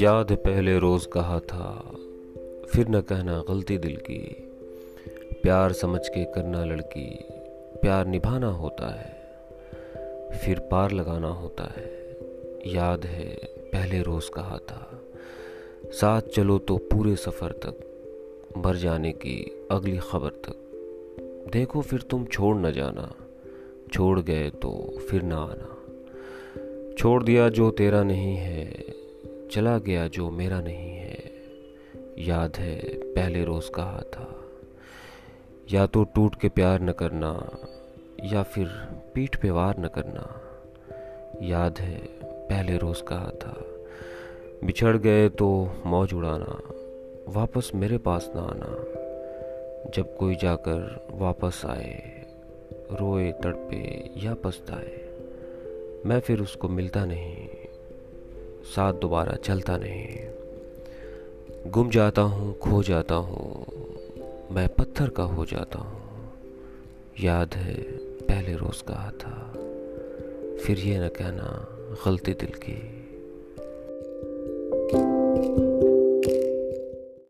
याद पहले रोज कहा था, फिर न कहना गलती दिल की। प्यार समझ के करना लड़की, प्यार निभाना होता है, फिर पार लगाना होता है। याद है पहले रोज कहा था, साथ चलो तो पूरे सफ़र तक, मर जाने की अगली खबर तक। देखो फिर तुम छोड़ न जाना। छोड़ गए तो फिर ना आना। छोड़ दिया जो तेरा नहीं है, चला गया जो मेरा नहीं है। याद है पहले रोज़ कहा था, या तो टूट के प्यार न करना, या फिर पीठ पे वार न करना। याद है पहले रोज़ कहा था, बिछड़ गए तो मौज उड़ाना, वापस मेरे पास ना आना। जब कोई जाकर वापस आए रोए, तड़पे या पछताए। मैं फिर उसको मिलता नहीं, साथ दोबारा चलता नहीं। गुम जाता हूँ, खो जाता हूँ, मैं पत्थर का हो जाता हूँ। याद है, पहले रोज़ कहा था, फिर ये न कहना, गलती दिल की।